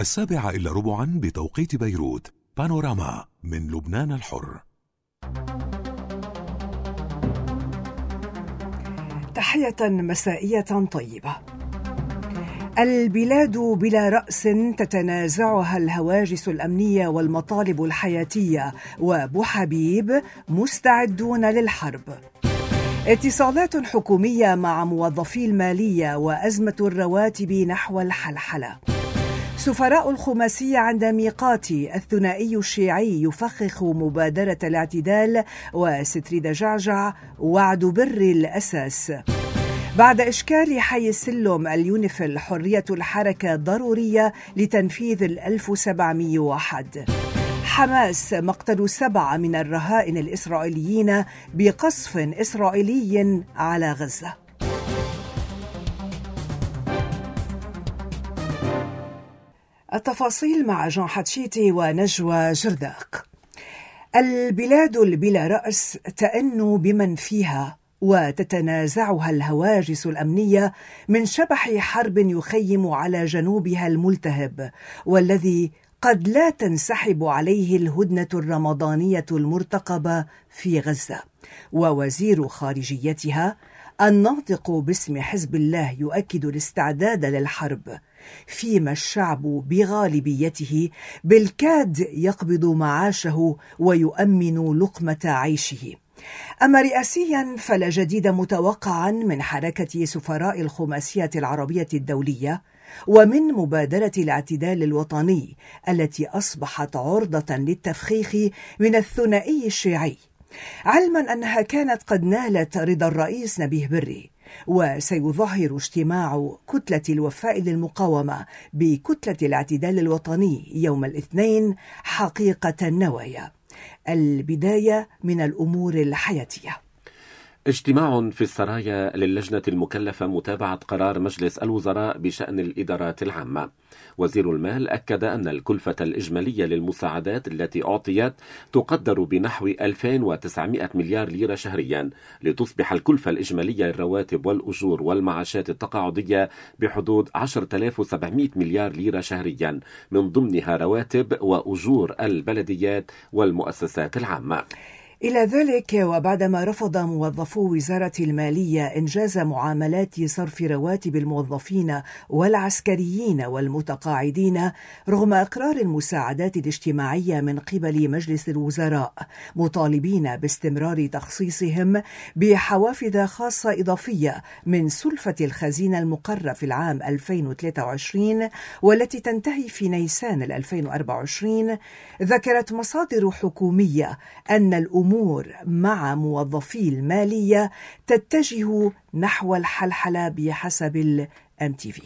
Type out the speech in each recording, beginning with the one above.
السابعة إلا ربعا بتوقيت بيروت بانوراما من لبنان الحر. تحية مسائية طيبة. البلاد بلا رأس تتنازعها الهواجس الأمنية والمطالب الحياتية وابو حبيب مستعدون للحرب. اتصالات حكومية مع موظفي المالية وأزمة الرواتب نحو الحلحلة. سفراء الخماسية عند ميقات الثنائي الشيعي يفخخ مبادرة الاعتدال وستريد جعجع وعد بر الأساس. بعد إشكال حي السلم اليونيفل حرية الحركة ضرورية لتنفيذ ال 1701 حماس مقتل سبعة من الرهائن الإسرائيليين بقصف إسرائيلي على غزة. التفاصيل مع جون حتشيتي ونجوى جرداق. البلاد البلا رأس تأن بمن فيها وتتنازعها الهواجس الأمنية من شبح حرب يخيم على جنوبها الملتهب والذي قد لا تنسحب عليه الهدنة الرمضانية المرتقبة في غزة. ووزير خارجيتها الناطق باسم حزب الله يؤكد الاستعداد للحرب فيما الشعب بغالبيته بالكاد يقبض معاشه ويؤمن لقمة عيشه. أما رئاسيا فلا جديد متوقعا من حركة سفراء الخماسية العربية الدولية ومن مبادرة الاعتدال الوطني التي أصبحت عرضة للتفخيخ من الثنائي الشيعي. علما أنها كانت قد نالت رضا الرئيس نبيه بري وسيظهر اجتماع كتلة الوفاء للمقاومة بكتلة الاعتدال الوطني يوم الاثنين حقيقة النوايا البداية من الأمور الحياتية. اجتماع في السرايا للجنة المكلفة متابعة قرار مجلس الوزراء بشأن الإدارات العامة. وزير المال أكد أن الكلفة الإجمالية للمساعدات التي أعطيت تقدر بنحو 2900 مليار ليرة شهريا لتصبح الكلفة الإجمالية للرواتب والأجور والمعاشات التقاعدية بحدود 10700 مليار ليرة شهريا من ضمنها رواتب وأجور البلديات والمؤسسات العامة. إلى ذلك وبعدما رفض موظفو وزارة المالية إنجاز معاملات صرف رواتب الموظفين والعسكريين والمتقاعدين رغم إقرار المساعدات الاجتماعية من قبل مجلس الوزراء مطالبين باستمرار تخصيصهم بحوافز خاصة إضافية من سلفة الخزينة المقرة في العام 2023 والتي تنتهي في نيسان 2024 ذكرت مصادر حكومية أن الأمور الأمور مع موظفي المالية تتجه نحو الحلحلة بحسب الام تي في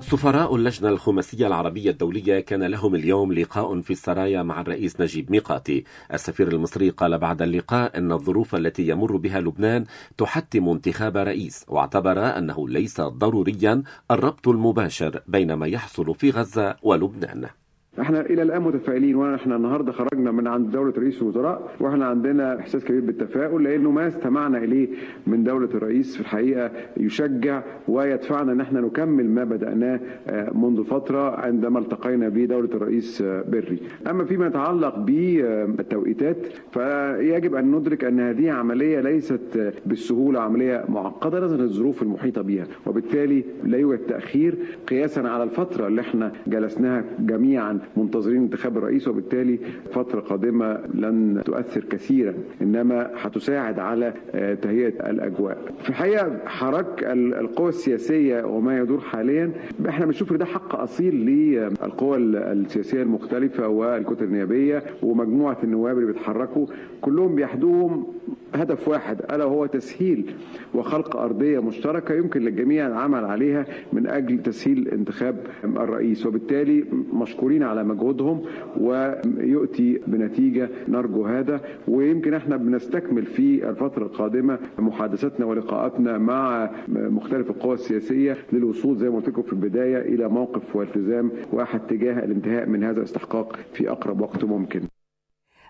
سفراء اللجنة الخماسية العربية الدولية كان لهم اليوم لقاء في السرايا مع الرئيس نجيب ميقاتي. السفير المصري قال بعد اللقاء أن الظروف التي يمر بها لبنان تحتم انتخاب رئيس واعتبر أنه ليس ضروريا الربط المباشر بين ما يحصل في غزة ولبنان. إحنا إلى الان متفائلين وإحنا النهارده خرجنا من عند دولة رئيس الوزراء وإحنا عندنا احساس كبير بالتفاؤل لأنه ما استمعنا إليه من دولة الرئيس. في الحقيقة يشجع ويدفعنا إن إحنا نكمل ما بدأناه منذ فترة عندما التقينا بدولة الرئيس بري. أما فيما يتعلق بالتوقيتات فيجب أن ندرك أن هذه عملية ليست بالسهولة عملية معقدة نظرا للظروف المحيطة بها. وبالتالي لا يوجد تأخير قياسا على الفترة اللي إحنا جلسناها جميعا. منتظرين انتخاب الرئيس وبالتالي فترة قادمة لن تؤثر كثيرا إنما هتساعد على تهيئة الأجواء. في الحقيقة حراك القوى السياسية وما يدور حاليا إحنا بنشوف ده حق أصيل للقوى السياسية المختلفة والكتل النيابية ومجموعة النواب اللي بيتحركوا كلهم بيحدوهم هدف واحد ألا وهو تسهيل وخلق أرضية مشتركة يمكن للجميع العمل عليها من أجل تسهيل انتخاب الرئيس. وبالتالي مشكورين على مجهودهم ويؤتي بنتيجة نرجو هذا. ويمكن إحنا بنستكمل في الفترة القادمة محادثاتنا ولقاءاتنا مع مختلف القوى السياسية للوصول زي ما قلت لكم في البداية إلى موقف والتزام واحد تجاه الانتهاء من هذا الاستحقاق في أقرب وقت ممكن.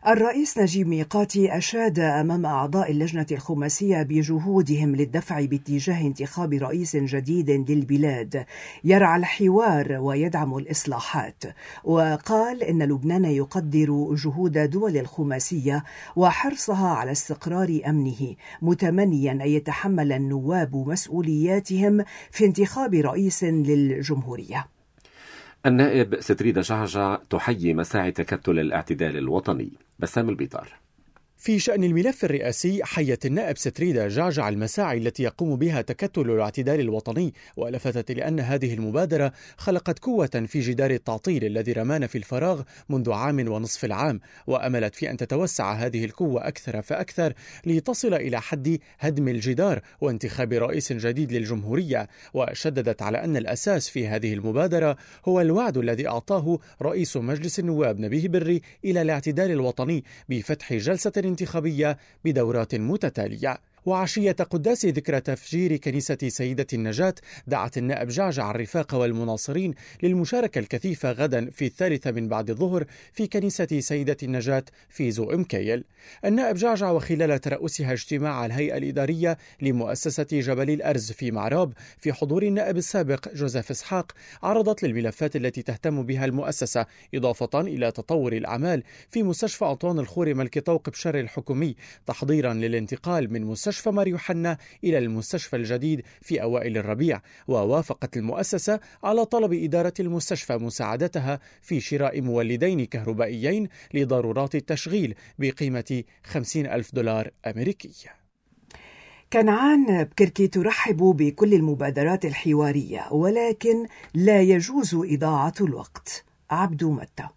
الرئيس نجيب ميقاتي أشاد أمام أعضاء اللجنة الخماسية بجهودهم للدفع باتجاه انتخاب رئيس جديد للبلاد. يرعى الحوار ويدعم الإصلاحات. وقال إن لبنان يقدر جهود دول الخماسية وحرصها على استقرار أمنه متمنيا أن يتحمل النواب مسؤولياتهم في انتخاب رئيس للجمهورية. النائب ستريدا جعجع تحيي مساعي تكتل الاعتدال الوطني. بسام البيطار في شأن الملف الرئاسي حيت النائب ستريدا جعجع المساعي التي يقوم بها تكتل الاعتدال الوطني. ولفتت لأن هذه المبادرة خلقت قوة في جدار التعطيل الذي رمانا في الفراغ منذ عام ونصف العام وأملت في أن تتوسع هذه القوة أكثر فأكثر لتصل إلى حد هدم الجدار وانتخاب رئيس جديد للجمهورية. وشددت على أن الأساس في هذه المبادرة هو الوعد الذي أعطاه رئيس مجلس النواب نبيه بري إلى الاعتدال الوطني بفتح جلسة انتخابية بدورات متتالية. وعشية قداس ذكرى تفجير كنيسة سيدة النجاة دعت النائب جعجع الرفاق والمناصرين للمشاركة الكثيفة غدا في الثالثة من بعد الظهر في كنيسة سيدة النجاة في زو مكيل النائب جعجع وخلال ترأسها اجتماع الهيئة الإدارية لمؤسسة جبل الأرز في معراب في حضور النائب السابق جوزيف إسحاق عرضت للملفات التي تهتم بها المؤسسة إضافة إلى تطور الأعمال في مستشفى أنطوان الخوري ملك طوق بشر الحكومي تحضيرا للانتقال من مستشفى مستشفى مار يوحنا إلى المستشفى الجديد في أوائل الربيع ووافقت المؤسسة على طلب إدارة المستشفى مساعدتها في شراء مولدين كهربائيين لضرورات التشغيل بقيمة 50 ألف دولار أمريكي. كنعان بكركي ترحب بكل المبادرات الحوارية ولكن لا يجوز إضاعة الوقت. عبدو متى.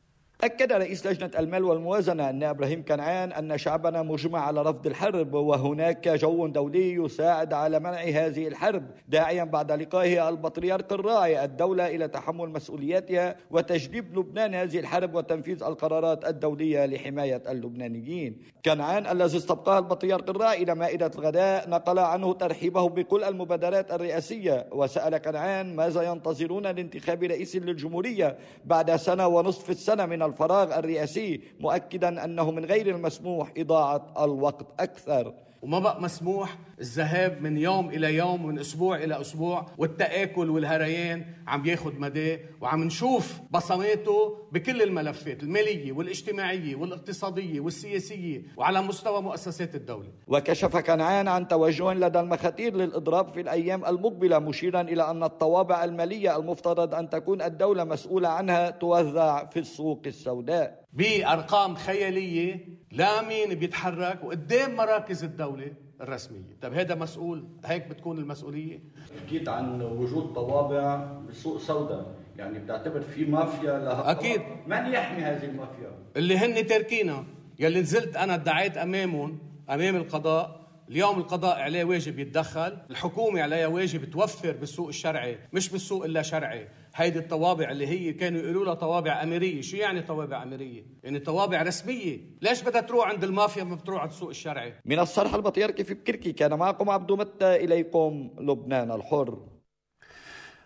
أكد رئيس لجنة المال والموازنة أن إبراهيم كنعان أن شعبنا مجمع على رفض الحرب وهناك جو دولي يساعد على منع هذه الحرب. داعيا بعد لقائه البطريرك الراعي الدولة إلى تحمل مسؤولياتها وتجنيب لبنان هذه الحرب وتنفيذ القرارات الدولية لحماية اللبنانيين. كنعان الذي استبقاه البطريرك الراعي إلى مائدة الغداء نقل عنه ترحيبه بكل المبادرات الرئاسية. وسأل كنعان ماذا ينتظرون لانتخاب رئيس للجمهورية بعد سنة ونصف السنة من الفراغ الرئاسي مؤكدا أنه من غير المسموح إضاعة الوقت أكثر. وما بقى مسموح الذهاب من يوم إلى يوم من أسبوع إلى أسبوع والتآكل والهريان عم بياخذ مدى وعم نشوف بصماته بكل الملفات المالية والاجتماعية والاقتصادية والسياسية وعلى مستوى مؤسسات الدولة. وكشف كنعان عن توجه لدى المخاتير للإضراب في الأيام المقبلة مشيرا إلى أن الطوابع المالية المفترض أن تكون الدولة مسؤولة عنها توزع في السوق السوداء. بأرقام خيالية لا مين بيتحرك وقدام مراكز الدولة الرسمية، طيب هذا مسؤول هيك بتكون المسؤولية؟ حكيت عن وجود طوابع بالسوق سوداء يعني بتعتبر في مافيا لها أكيد من يحمي هذه المافيا؟ اللي هن تاركينا يلي نزلت أنا ادعيت أمامهم أمام القضاء اليوم القضاء عليه واجب يتدخل الحكومة عليها واجب توفر بالسوق الشرعي مش بالسوق إلا شرعي. هيدي الطوابع اللي هي كانوا يقولوا لها طوابع أميرية شو يعني طوابع أميرية؟ يعني طوابع رسمية. ليش بدها تروح عند المافيا ما بتروح على السوق الشرعي؟ من الصرح البطيركي في بكركي كان معكم عبدو متى إليكم لبنان الحر.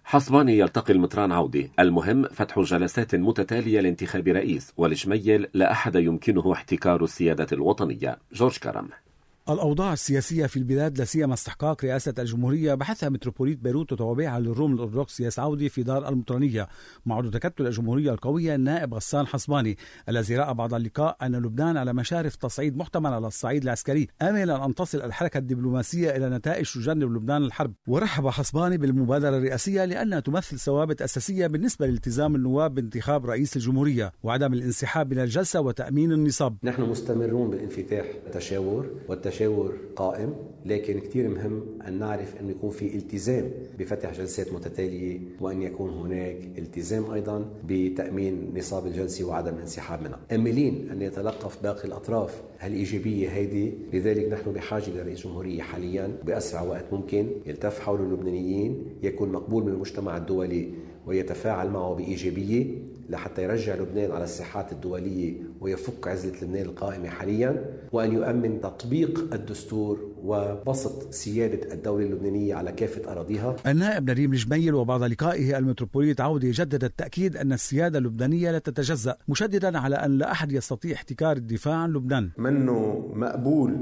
حصباني يلتقي المطران عودي. المهم فتح جلسات متتالية لانتخاب رئيس والشميل لا أحد يمكنه احتكار السيادة الوطنية. جورج كرم. الأوضاع السياسية في البلاد لا سيما استحقاق رئاسة الجمهورية بحثها متروبوليت بيروت وتوابعها للروم الأرثوذكس ياس عودي في دار المطرانية. مع عضو تكتل الجمهورية القوية النائب غسان حصباني الذي رأى بعد اللقاء أن لبنان على مشارف تصعيد محتمل على الصعيد العسكري آملا أن تصل الحركة الدبلوماسية إلى نتائج تجنب لبنان الحرب. ورحب حصباني بالمبادرة الرئاسية لأنها تمثل ثوابت أساسية بالنسبة لالتزام النواب بانتخاب رئيس الجمهورية وعدم الانسحاب من الجلسة وتأمين النصاب. نحن مستمرون بالانفتاح التشاور والتشاور التشاور قائم لكن كثير مهم أن نعرف أن يكون في التزام بفتح جلسات متتالية وأن يكون هناك التزام أيضا بتأمين نصاب الجلسة وعدم الانسحاب منها. أملين أن يتلقف باقي الأطراف هالإيجابية هيدي لذلك نحن بحاجة لرئيس جمهورية حاليا بأسرع وقت ممكن يلتف حول اللبنانيين يكون مقبول من المجتمع الدولي ويتفاعل معه بإيجابية لحتى يرجع لبنان على الساحات الدولية ويفك عزلة لبنان القائمة حاليا وأن يؤمن تطبيق الدستور وبسط سيادة الدولة اللبنانية على كافة أراضيها. النائب نريم الجميل وبعد لقائه المتروبوليت عودي جدد التأكيد أن السيادة اللبنانية لا تتجزأ مشددا على أن لا أحد يستطيع احتكار الدفاع عن لبنان. منه مقبول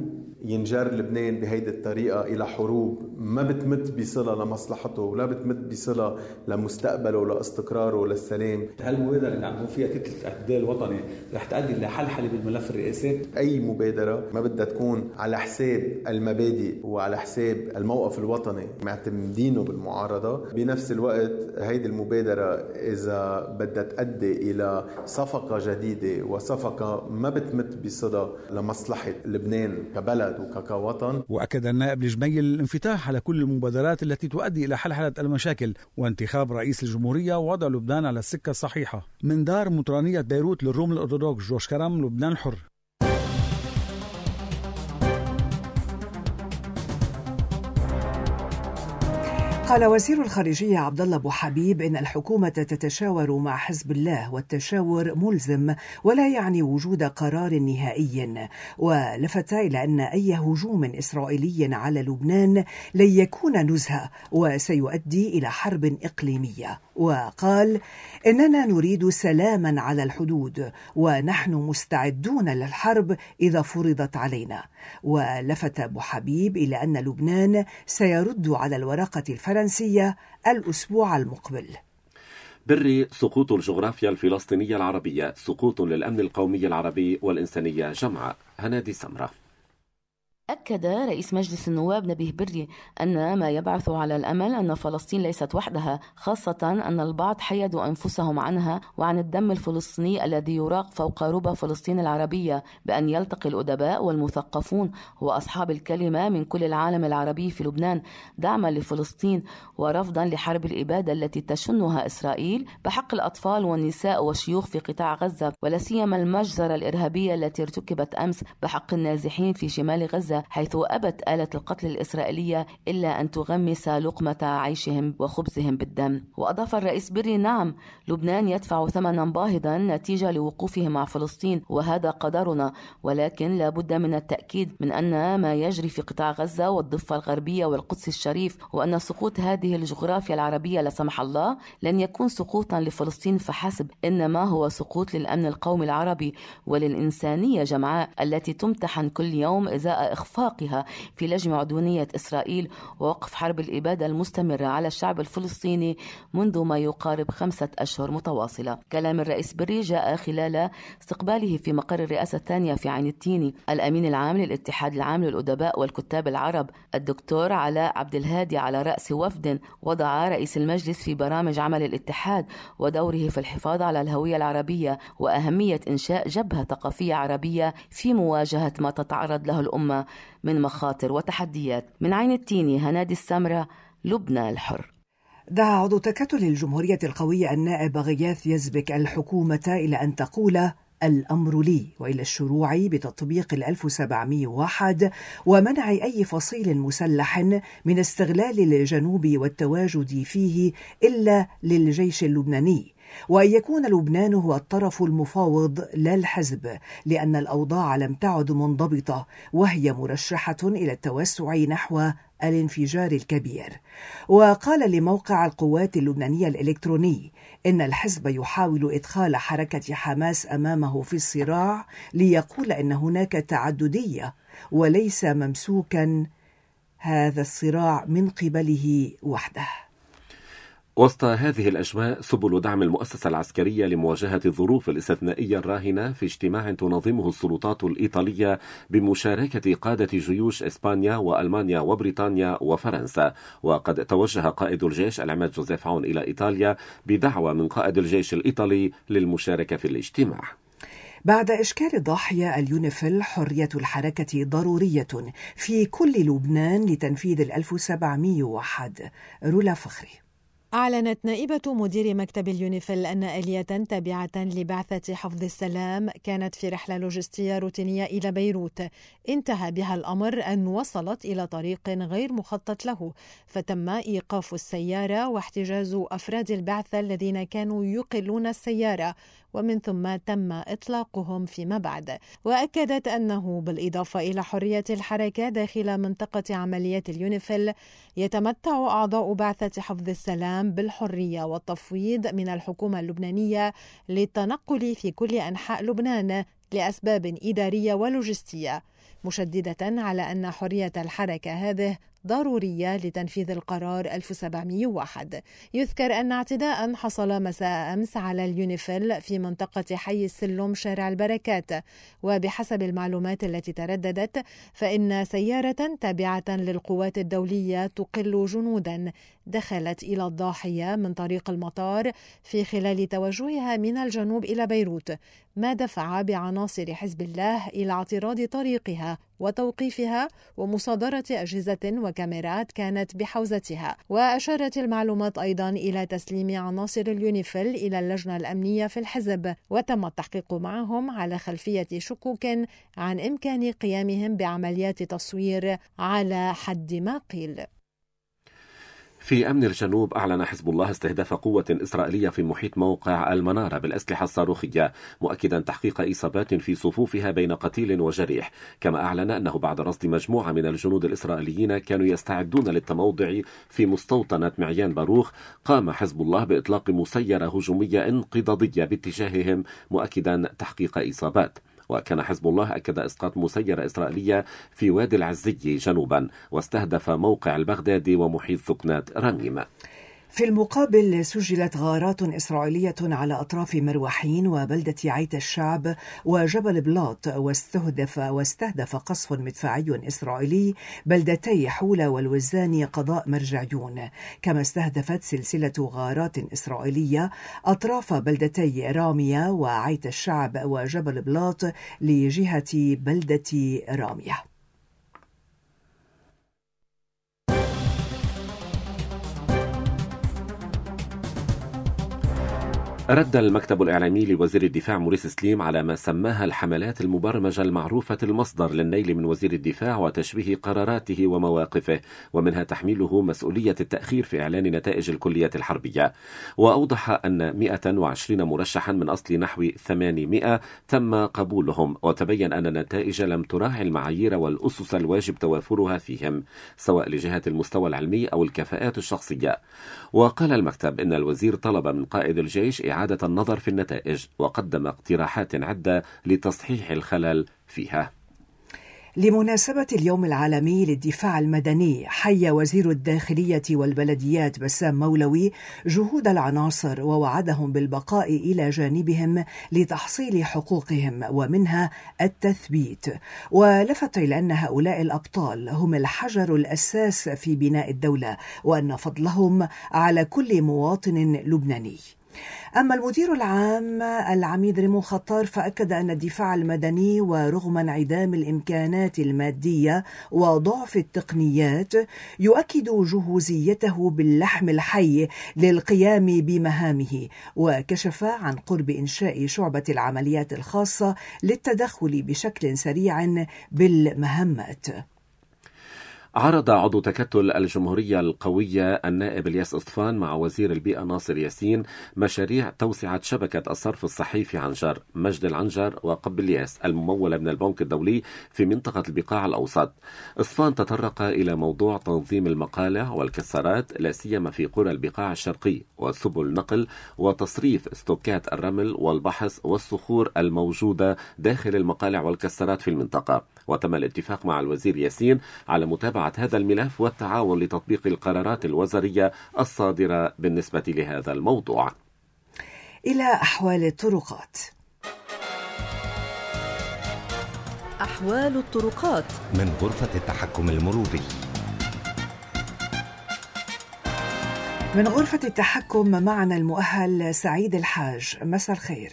ينجر لبنان بهيدي الطريقة إلى حروب ما بتمت بصلة لمصلحته ولا بتمت بصلة لمستقبله ولاستقراره وللسلام هالمبادرة اللي عم فيها كتلة الاعتدال الوطني رح تؤدي لحلحلة بالملف الرئاسي. أي مبادرة ما بدها تكون على حساب المبادئ وعلى حساب الموقف الوطني معتمدينه بالمعارضة بنفس الوقت هيدي المبادرة إذا بدها تؤدي إلى صفقة جديدة وصفقة ما بتمت بصلة لمصلحة لبنان كبلد وكوطن. وأكد النائب الجميل الانفتاح على كل المبادرات التي تؤدي إلى حلحلة المشاكل وانتخاب رئيس الجمهورية ووضع لبنان على السكة الصحيحة. من دار مطرانية بيروت للروم الأرثوذكس جورج كرم لبنان الحر قال وزير الخارجية عبد الله أبو حبيب إن الحكومة تتشاور مع حزب الله والتشاور ملزم ولا يعني وجود قرار نهائي. ولفت إلى أن أي هجوم إسرائيلي على لبنان لن يكون نزهة وسيؤدي إلى حرب إقليمية. وقال إننا نريد سلاما على الحدود ونحن مستعدون للحرب إذا فرضت علينا. ولفت أبو حبيب إلى أن لبنان سيرد على الورقة الفرنسية الأسبوع المقبل. بري سقوط الجغرافيا الفلسطينية العربية سقوط للأمن القومي العربي والإنسانية جمعة هنادي سمرة. أكد رئيس مجلس النواب نبيه بري أن ما يبعث على الأمل أن فلسطين ليست وحدها خاصة أن البعض حيدوا أنفسهم عنها وعن الدم الفلسطيني الذي يراق فوق ربى فلسطين العربية بأن يلتقي الأدباء والمثقفون وأصحاب الكلمة من كل العالم العربي في لبنان دعما لفلسطين ورفضا لحرب الإبادة التي تشنها إسرائيل بحق الأطفال والنساء والشيوخ في قطاع غزة ولا سيما المجزرة الإرهابية التي ارتكبت أمس بحق النازحين في شمال غزة. حيث أبت آلة القتل الإسرائيلية إلا أن تغمس لقمة عيشهم وخبزهم بالدم. وأضاف الرئيس بري نعم لبنان يدفع ثمنا باهظا نتيجة لوقوفه مع فلسطين وهذا قدرنا ولكن لا بد من التأكيد من أن ما يجري في قطاع غزة والضفة الغربية والقدس الشريف وأن سقوط هذه الجغرافيا العربية لا سمح الله لن يكون سقوطا لفلسطين فحسب إنما هو سقوط للأمن القومي العربي وللإنسانية جمعاء التي تمتحن كل يوم إزاء إخفاقها في لجم عدوانية إسرائيل ووقف حرب الإبادة المستمرة على الشعب الفلسطيني منذ ما يقارب خمسة أشهر متواصلة. كلام الرئيس بري جاء خلال استقباله في مقر الرئاسة الثانية في عين التيني الأمين العام للاتحاد العام للأدباء والكتاب العرب الدكتور علاء عبد الهادي على رأس وفد وضع رئيس المجلس في برامج عمل الاتحاد ودوره في الحفاظ على الهوية العربية وأهمية إنشاء جبهة ثقافية عربية في مواجهة ما تتعرض له الأمة. من مخاطر وتحديات من عين التيني هنادي السمرة لبنى الحر. دعا عضو تكتل الجمهورية القوية النائب غياث يزبك الحكومة إلى أن تقول الأمر لي وإلى الشروع بتطبيق ال 1701 ومنع أي فصيل مسلح من استغلال الجنوب والتواجد فيه إلا للجيش اللبناني وأن يكون لبنان هو الطرف المفاوض لا الحزب لأن الأوضاع لم تعد منضبطة وهي مرشحة إلى التوسع نحو الانفجار الكبير. وقال لموقع القوات اللبنانية الإلكتروني إن الحزب يحاول إدخال حركة حماس أمامه في الصراع ليقول إن هناك تعددية وليس ممسوكا هذا الصراع من قبله وحده. وسط هذه الأجواء سبل دعم المؤسسة العسكرية لمواجهة الظروف الاستثنائية الراهنة في اجتماع تنظمه السلطات الإيطالية بمشاركة قادة جيوش إسبانيا وألمانيا وبريطانيا وفرنسا. وقد توجه قائد الجيش العماد جوزيف عون إلى إيطاليا بدعوة من قائد الجيش الإيطالي للمشاركة في الاجتماع. بعد إشكال ضاحية اليونيفيل حرية الحركة ضرورية في كل لبنان لتنفيذ ال 1701 رولا فخري. أعلنت نائبة مدير مكتب اليونيفيل أن آلية تابعة لبعثة حفظ السلام كانت في رحلة لوجستية روتينية إلى بيروت. انتهى بها الأمر أن وصلت إلى طريق غير مخطط له فتم إيقاف السيارة واحتجاز أفراد البعثة الذين كانوا يقلون السيارة. ومن ثم تم إطلاقهم فيما بعد. وأكدت أنه بالإضافة إلى حرية الحركة داخل منطقة عمليات اليونيفيل يتمتع أعضاء بعثة حفظ السلام بالحرية والتفويض من الحكومة اللبنانية للتنقل في كل أنحاء لبنان لأسباب إدارية ولوجستية مشددة على أن حرية الحركة هذه ضرورية لتنفيذ القرار 1701 يذكر أن اعتداء حصل مساء أمس على اليونيفيل في منطقة حي السلم شارع البركات. وبحسب المعلومات التي ترددت فإن سيارة تابعة للقوات الدولية تقل جنودا. دخلت إلى الضاحية من طريق المطار في خلال توجهها من الجنوب إلى بيروت ما دفع بعناصر حزب الله إلى اعتراض طريقها. وتوقيفها ومصادرة أجهزة وكاميرات كانت بحوزتها. وأشارت المعلومات أيضا إلى تسليم عناصر اليونيفيل إلى اللجنة الأمنية في الحزب وتم التحقيق معهم على خلفية شكوك عن إمكان قيامهم بعمليات تصوير على حد ما قيل. في أمن الجنوب أعلن حزب الله استهداف قوة إسرائيلية في محيط موقع المنارة بالأسلحة الصاروخية مؤكدا تحقيق إصابات في صفوفها بين قتيل وجريح. كما أعلن أنه بعد رصد مجموعة من الجنود الإسرائيليين كانوا يستعدون للتموضع في مستوطنة معيان باروخ. قام حزب الله بإطلاق مسيرة هجومية انقضاضية باتجاههم مؤكدا تحقيق إصابات. وكان حزب الله أكد إسقاط مسيرة إسرائيلية في وادي العزي جنوبا واستهدف موقع البغدادي ومحيط ثكنات رميم. في المقابل سجلت غارات إسرائيلية على أطراف مروحين وبلدة عيت الشعب وجبل بلاط واستهدف واستهدف قصف مدفعي إسرائيلي بلدتي حولة والوزان قضاء مرجعيون. كما استهدفت سلسلة غارات إسرائيلية أطراف بلدتي رامية وعيت الشعب وجبل بلاط لجهة بلدة رامية. رد المكتب الإعلامي لوزير الدفاع موريس سليم على ما سماها الحملات المبرمجة المعروفة المصدر للنيل من وزير الدفاع وتشبيه قراراته ومواقفه ومنها تحميله مسؤولية التأخير في إعلان نتائج الكلية الحربية. وأوضح أن 120 مرشحا من أصل نحو 800 تم قبولهم وتبين أن النتائج لم تراعي المعايير والأسس الواجب توافرها فيهم سواء لجهة المستوى العلمي أو الكفاءات الشخصية. وقال المكتب إن الوزير طلب من قائد الجيش إعادة النظر في النتائج وقدم اقتراحات عدة لتصحيح الخلل فيها. لمناسبة اليوم العالمي للدفاع المدني حي وزير الداخلية والبلديات بسام مولوي جهود العناصر ووعدهم بالبقاء إلى جانبهم لتحصيل حقوقهم ومنها التثبيت. ولفت إلى أن هؤلاء الأبطال هم الحجر الأساس في بناء الدولة وأن فضلهم على كل مواطن لبناني. أما المدير العام العميد ريمون خطار فأكد أن الدفاع المدني ورغم انعدام الإمكانات المادية وضعف التقنيات يؤكد جهوزيته باللحم الحي للقيام بمهامه وكشف عن قرب إنشاء شعبة العمليات الخاصة للتدخل بشكل سريع بالمهمات. عرض عضو تكتل الجمهورية القوية النائب الياس أصطفان مع وزير البيئة ناصر ياسين مشاريع توسعة شبكة الصرف الصحي في عنجر مجد العنجر وقب الياس الممولة من البنك الدولي في منطقة البقاع الأوسط. أصطفان تطرق إلى موضوع تنظيم المقالع والكسارات لا سيما في قرى البقاع الشرقي وسبل نقل وتصريف استوكات الرمل والبحث والصخور الموجودة داخل المقالع والكسارات في المنطقة. وتم الاتفاق مع الوزير ياسين على متابعة هذا الملف والتعاون لتطبيق القرارات الوزارية الصادرة بالنسبة لهذا الموضوع. إلى أحوال الطرقات. أحوال الطرقات من غرفة التحكم المروري. من غرفة التحكم معنا المؤهل سعيد الحاج مساء الخير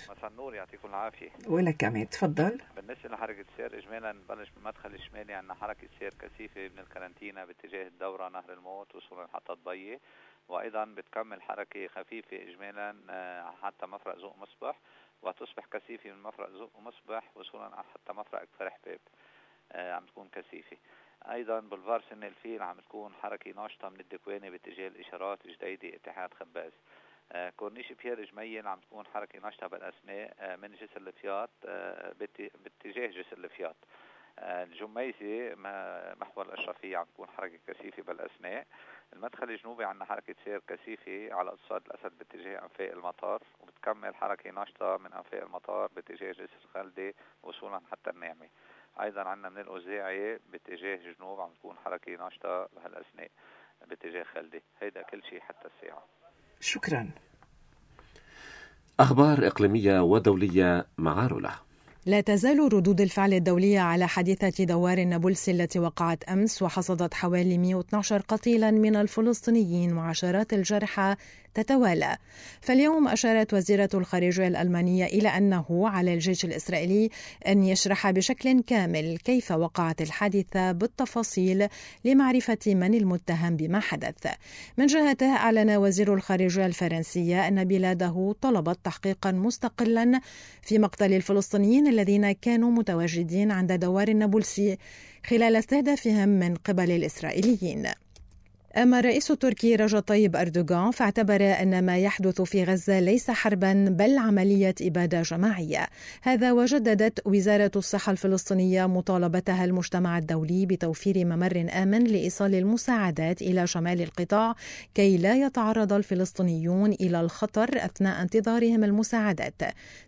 يعطيكم العافية. ولك كمان تفضل. بالنسبة لحركة السير إجمالا نبلش بالمدخل الشمالي عندنا حركة سير كثيفة من الكارنتينا باتجاه الدورة نهر الموت وصولا لحتى ضبية وأيضا بتكمل حركة خفيفة إجمالا آه، حتى مفرق زوق مصبح وتصبح كثيفة من مفرق زوق مصبح وصولا حتى مفرق فرح باب آه، عم تكون كثيفة. أيضا بولفار سن الفيل عم تكون حركة ناشطة من الدكواني باتجاه الإشارات جديده اتحاد خباز. كورنيش بيير جميل عم تكون حركة نشطة بالأثناء من جسر الفياط باتجاه جسر الفياط الجميزة محور الأشرفية عم تكون حركة كثيفة بالأثناء المدخل الجنوبي عندنا حركة سير كثيفة على اقتصاد الأسد باتجاه أنفاق المطار وبتكمل حركة نشطة من أنفاق المطار باتجاه جسر خلدي وصولا حتى النعمة. أيضا عندنا من الأوزاعي باتجاه جنوب عم تكون حركة نشطة بهالأثناء باتجاه خلدي هيدا كل شيء حتى الساعة. شكرا. أخبار إقليمية ودولية مع رولا. لا تزال ردود الفعل الدولية على حادثة دوار النابلسي التي وقعت أمس وحصدت حوالي 112 قتيلا من الفلسطينيين وعشرات الجرحى تتوالى. فاليوم أشارت وزيرة الخارجية الألمانية إلى أنه على الجيش الإسرائيلي أن يشرح بشكل كامل كيف وقعت الحادثة بالتفاصيل لمعرفة من المتهم بما حدث. من جهته أعلن وزير الخارجية الفرنسية أن بلاده طلبت تحقيقا مستقلا في مقتل الفلسطينيين الذين كانوا متواجدين عند دوار النابلسي خلال استهدافهم من قبل الإسرائيليين. أما الرئيس التركي رجب طيب أردوغان فاعتبر أن ما يحدث في غزة ليس حربا بل عملية إبادة جماعية. هذا وجددت وزارة الصحة الفلسطينية مطالبتها المجتمع الدولي بتوفير ممر آمن لإيصال المساعدات إلى شمال القطاع كي لا يتعرض الفلسطينيون إلى الخطر أثناء انتظارهم المساعدات.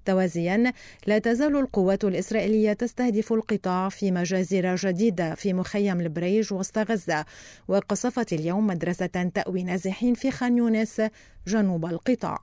توازيا لا تزال القوات الإسرائيلية تستهدف القطاع في مجازر جديدة في مخيم البريج وسط غزة وقصفت اليوم اليوم مدرسة تأوي نازحين في خان يونس جنوب القطاع.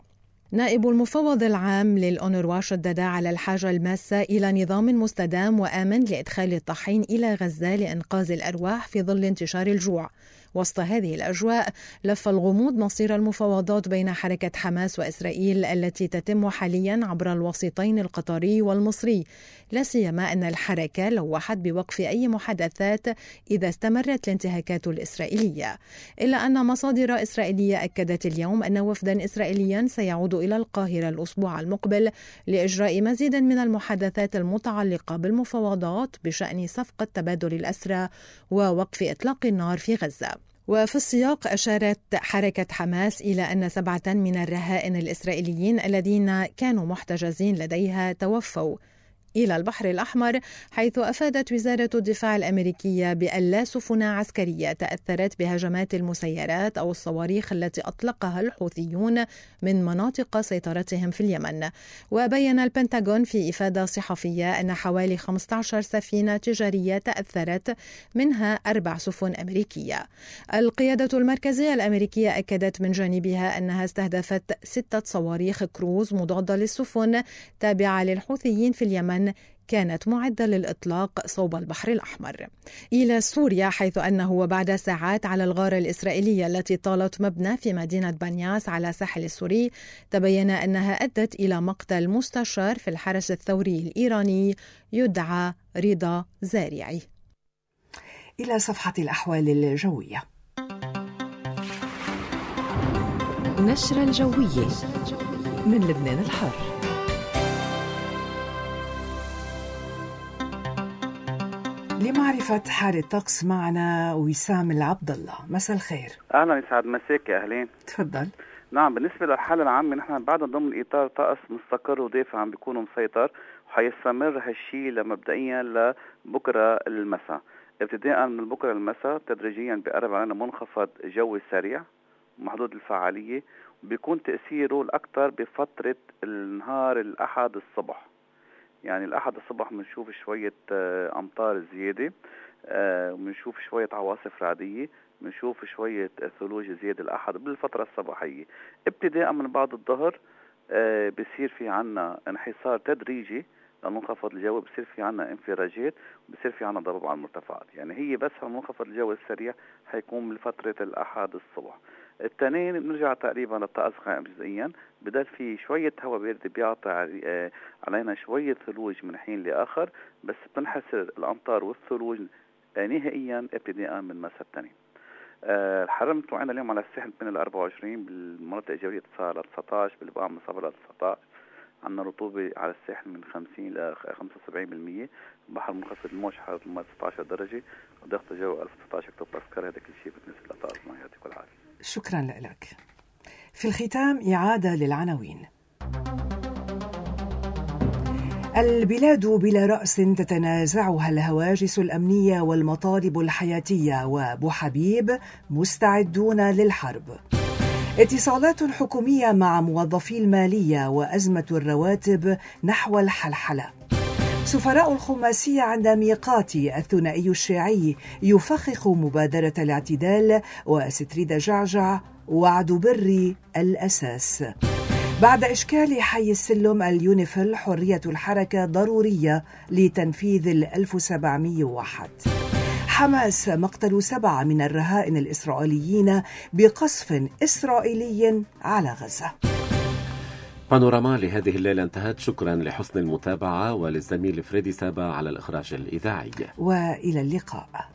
نائب المفوض العام للأونروا شدد على الحاجة الماسة إلى نظام مستدام وآمن لإدخال الطحين إلى غزة لإنقاذ الأرواح في ظل انتشار الجوع. وسط هذه الأجواء لف الغموض مصير المفاوضات بين حركة حماس وإسرائيل التي تتم حاليا عبر الوسيطين القطري والمصري. لا سيما أن الحركة لوحت بوقف أي محادثات إذا استمرت الانتهاكات الإسرائيلية. إلا أن مصادر إسرائيلية أكدت اليوم أن وفدا إسرائيليا سيعود إلى القاهرة الأسبوع المقبل لإجراء مزيد من المحادثات المتعلقة بالمفاوضات بشأن صفقة تبادل الأسرى ووقف إطلاق النار في غزة. وفي السياق أشارت حركة حماس إلى أن سبعة من الرهائن الإسرائيليين الذين كانوا محتجزين لديها توفوا. إلى البحر الأحمر حيث أفادت وزارة الدفاع الأمريكية بأن لا سفن عسكرية تأثرت بهجمات المسيرات أو الصواريخ التي أطلقها الحوثيون من مناطق سيطرتهم في اليمن. وبين البنتاغون في إفادة صحفية أن حوالي 15 سفينة تجارية تأثرت منها أربع سفن أمريكية. القيادة المركزية الأمريكية أكدت من جانبها أنها استهدفت ستة صواريخ كروز مضادة للسفن تابعة للحوثيين في اليمن كانت معدة للإطلاق صوب البحر الأحمر. إلى سوريا حيث أنه وبعد ساعات على الغارة الإسرائيلية التي طالت مبنى في مدينة بنياس على الساحل السوري تبين أنها أدت إلى مقتل مستشار في الحرس الثوري الإيراني يدعى رضا زارعي. إلى صفحة الأحوال الجوية. نشرة الجوية من لبنان الحر. لمعرفة حال الطقس معنا وسام العبد الله مساء الخير. أهلا يسعد مساك يا أهلين. تفضل. نعم بالنسبة للحالة العامة نحن بعد ضمن إطار طقس مستقر ودافع عم بيكون مسيطر وحيستمر هالشيء لمبدئيا لبكرة المساء. ابتداء من بكرة المساء تدريجيا بقرب علينا منخفض جوي سريع محدود الفعالية بيكون تأثيره الأكثر بفترة النهار الأحد الصبح. يعني الأحد الصبح بنشوف شوية آه، أمطار زيادة وبنشوف آه، شوية عواصف رعدية بنشوف شوية ثلوج زيادة الأحد بالفترة الصباحية. ابتداء من بعد الظهر آه، بصير في عنا انحسار تدريجي للمنخفض الجوي بصير في عنا انفراجات بصير في عنا ضباب على المرتفعات. يعني هي بس المنخفض الجوي السريع حيكون بفترة الأحد الصبح. التنين بنرجع تقريبا للطقس غائم جزئيا بدل في شوية هواء بارد بيعطي آه، علينا شوية ثلوج من حين لآخر بس بتنحسر الأمطار والثلوج آه، نهائيا ابتداء من مساء التنين. آه، الحرارة المتوقعة اليوم على الساحل بين ال 24 بالمناطق الجوية تصل ل 19 بالبقاع صفر ل 19 عندنا رطوبة على الساحل من 50 ل 75% بحر منخفض الموج حرارة الماء 16 درجة وضغط الجو 1016 هكتوباسكال هذا كل شيء بالنسبة لطقسنا يعطيكم العافية. شكرا لك. في الختام إعادة للعناوين. البلاد بلا رأس تتنازعها الهواجس الأمنية والمطالب الحياتية وأبو حبيب مستعدون للحرب. اتصالات حكومية مع موظفي المالية وأزمة الرواتب نحو الحلحلة. سفراء الخماسية عند ميقات الثنائي الشيعي يفخخ مبادرة الاعتدال وستريد جعجع وعد بري الأساس. بعد إشكال حي السلم اليونيفل حرية الحركة ضرورية لتنفيذ ال 1701 حماس مقتل سبعة من الرهائن الإسرائيليين بقصف إسرائيلي على غزة. بانوراما لهذه الليلة انتهت. شكرا لحسن المتابعة وللزميل فريدي سابا على الإخراج الإذاعي. وإلى اللقاء.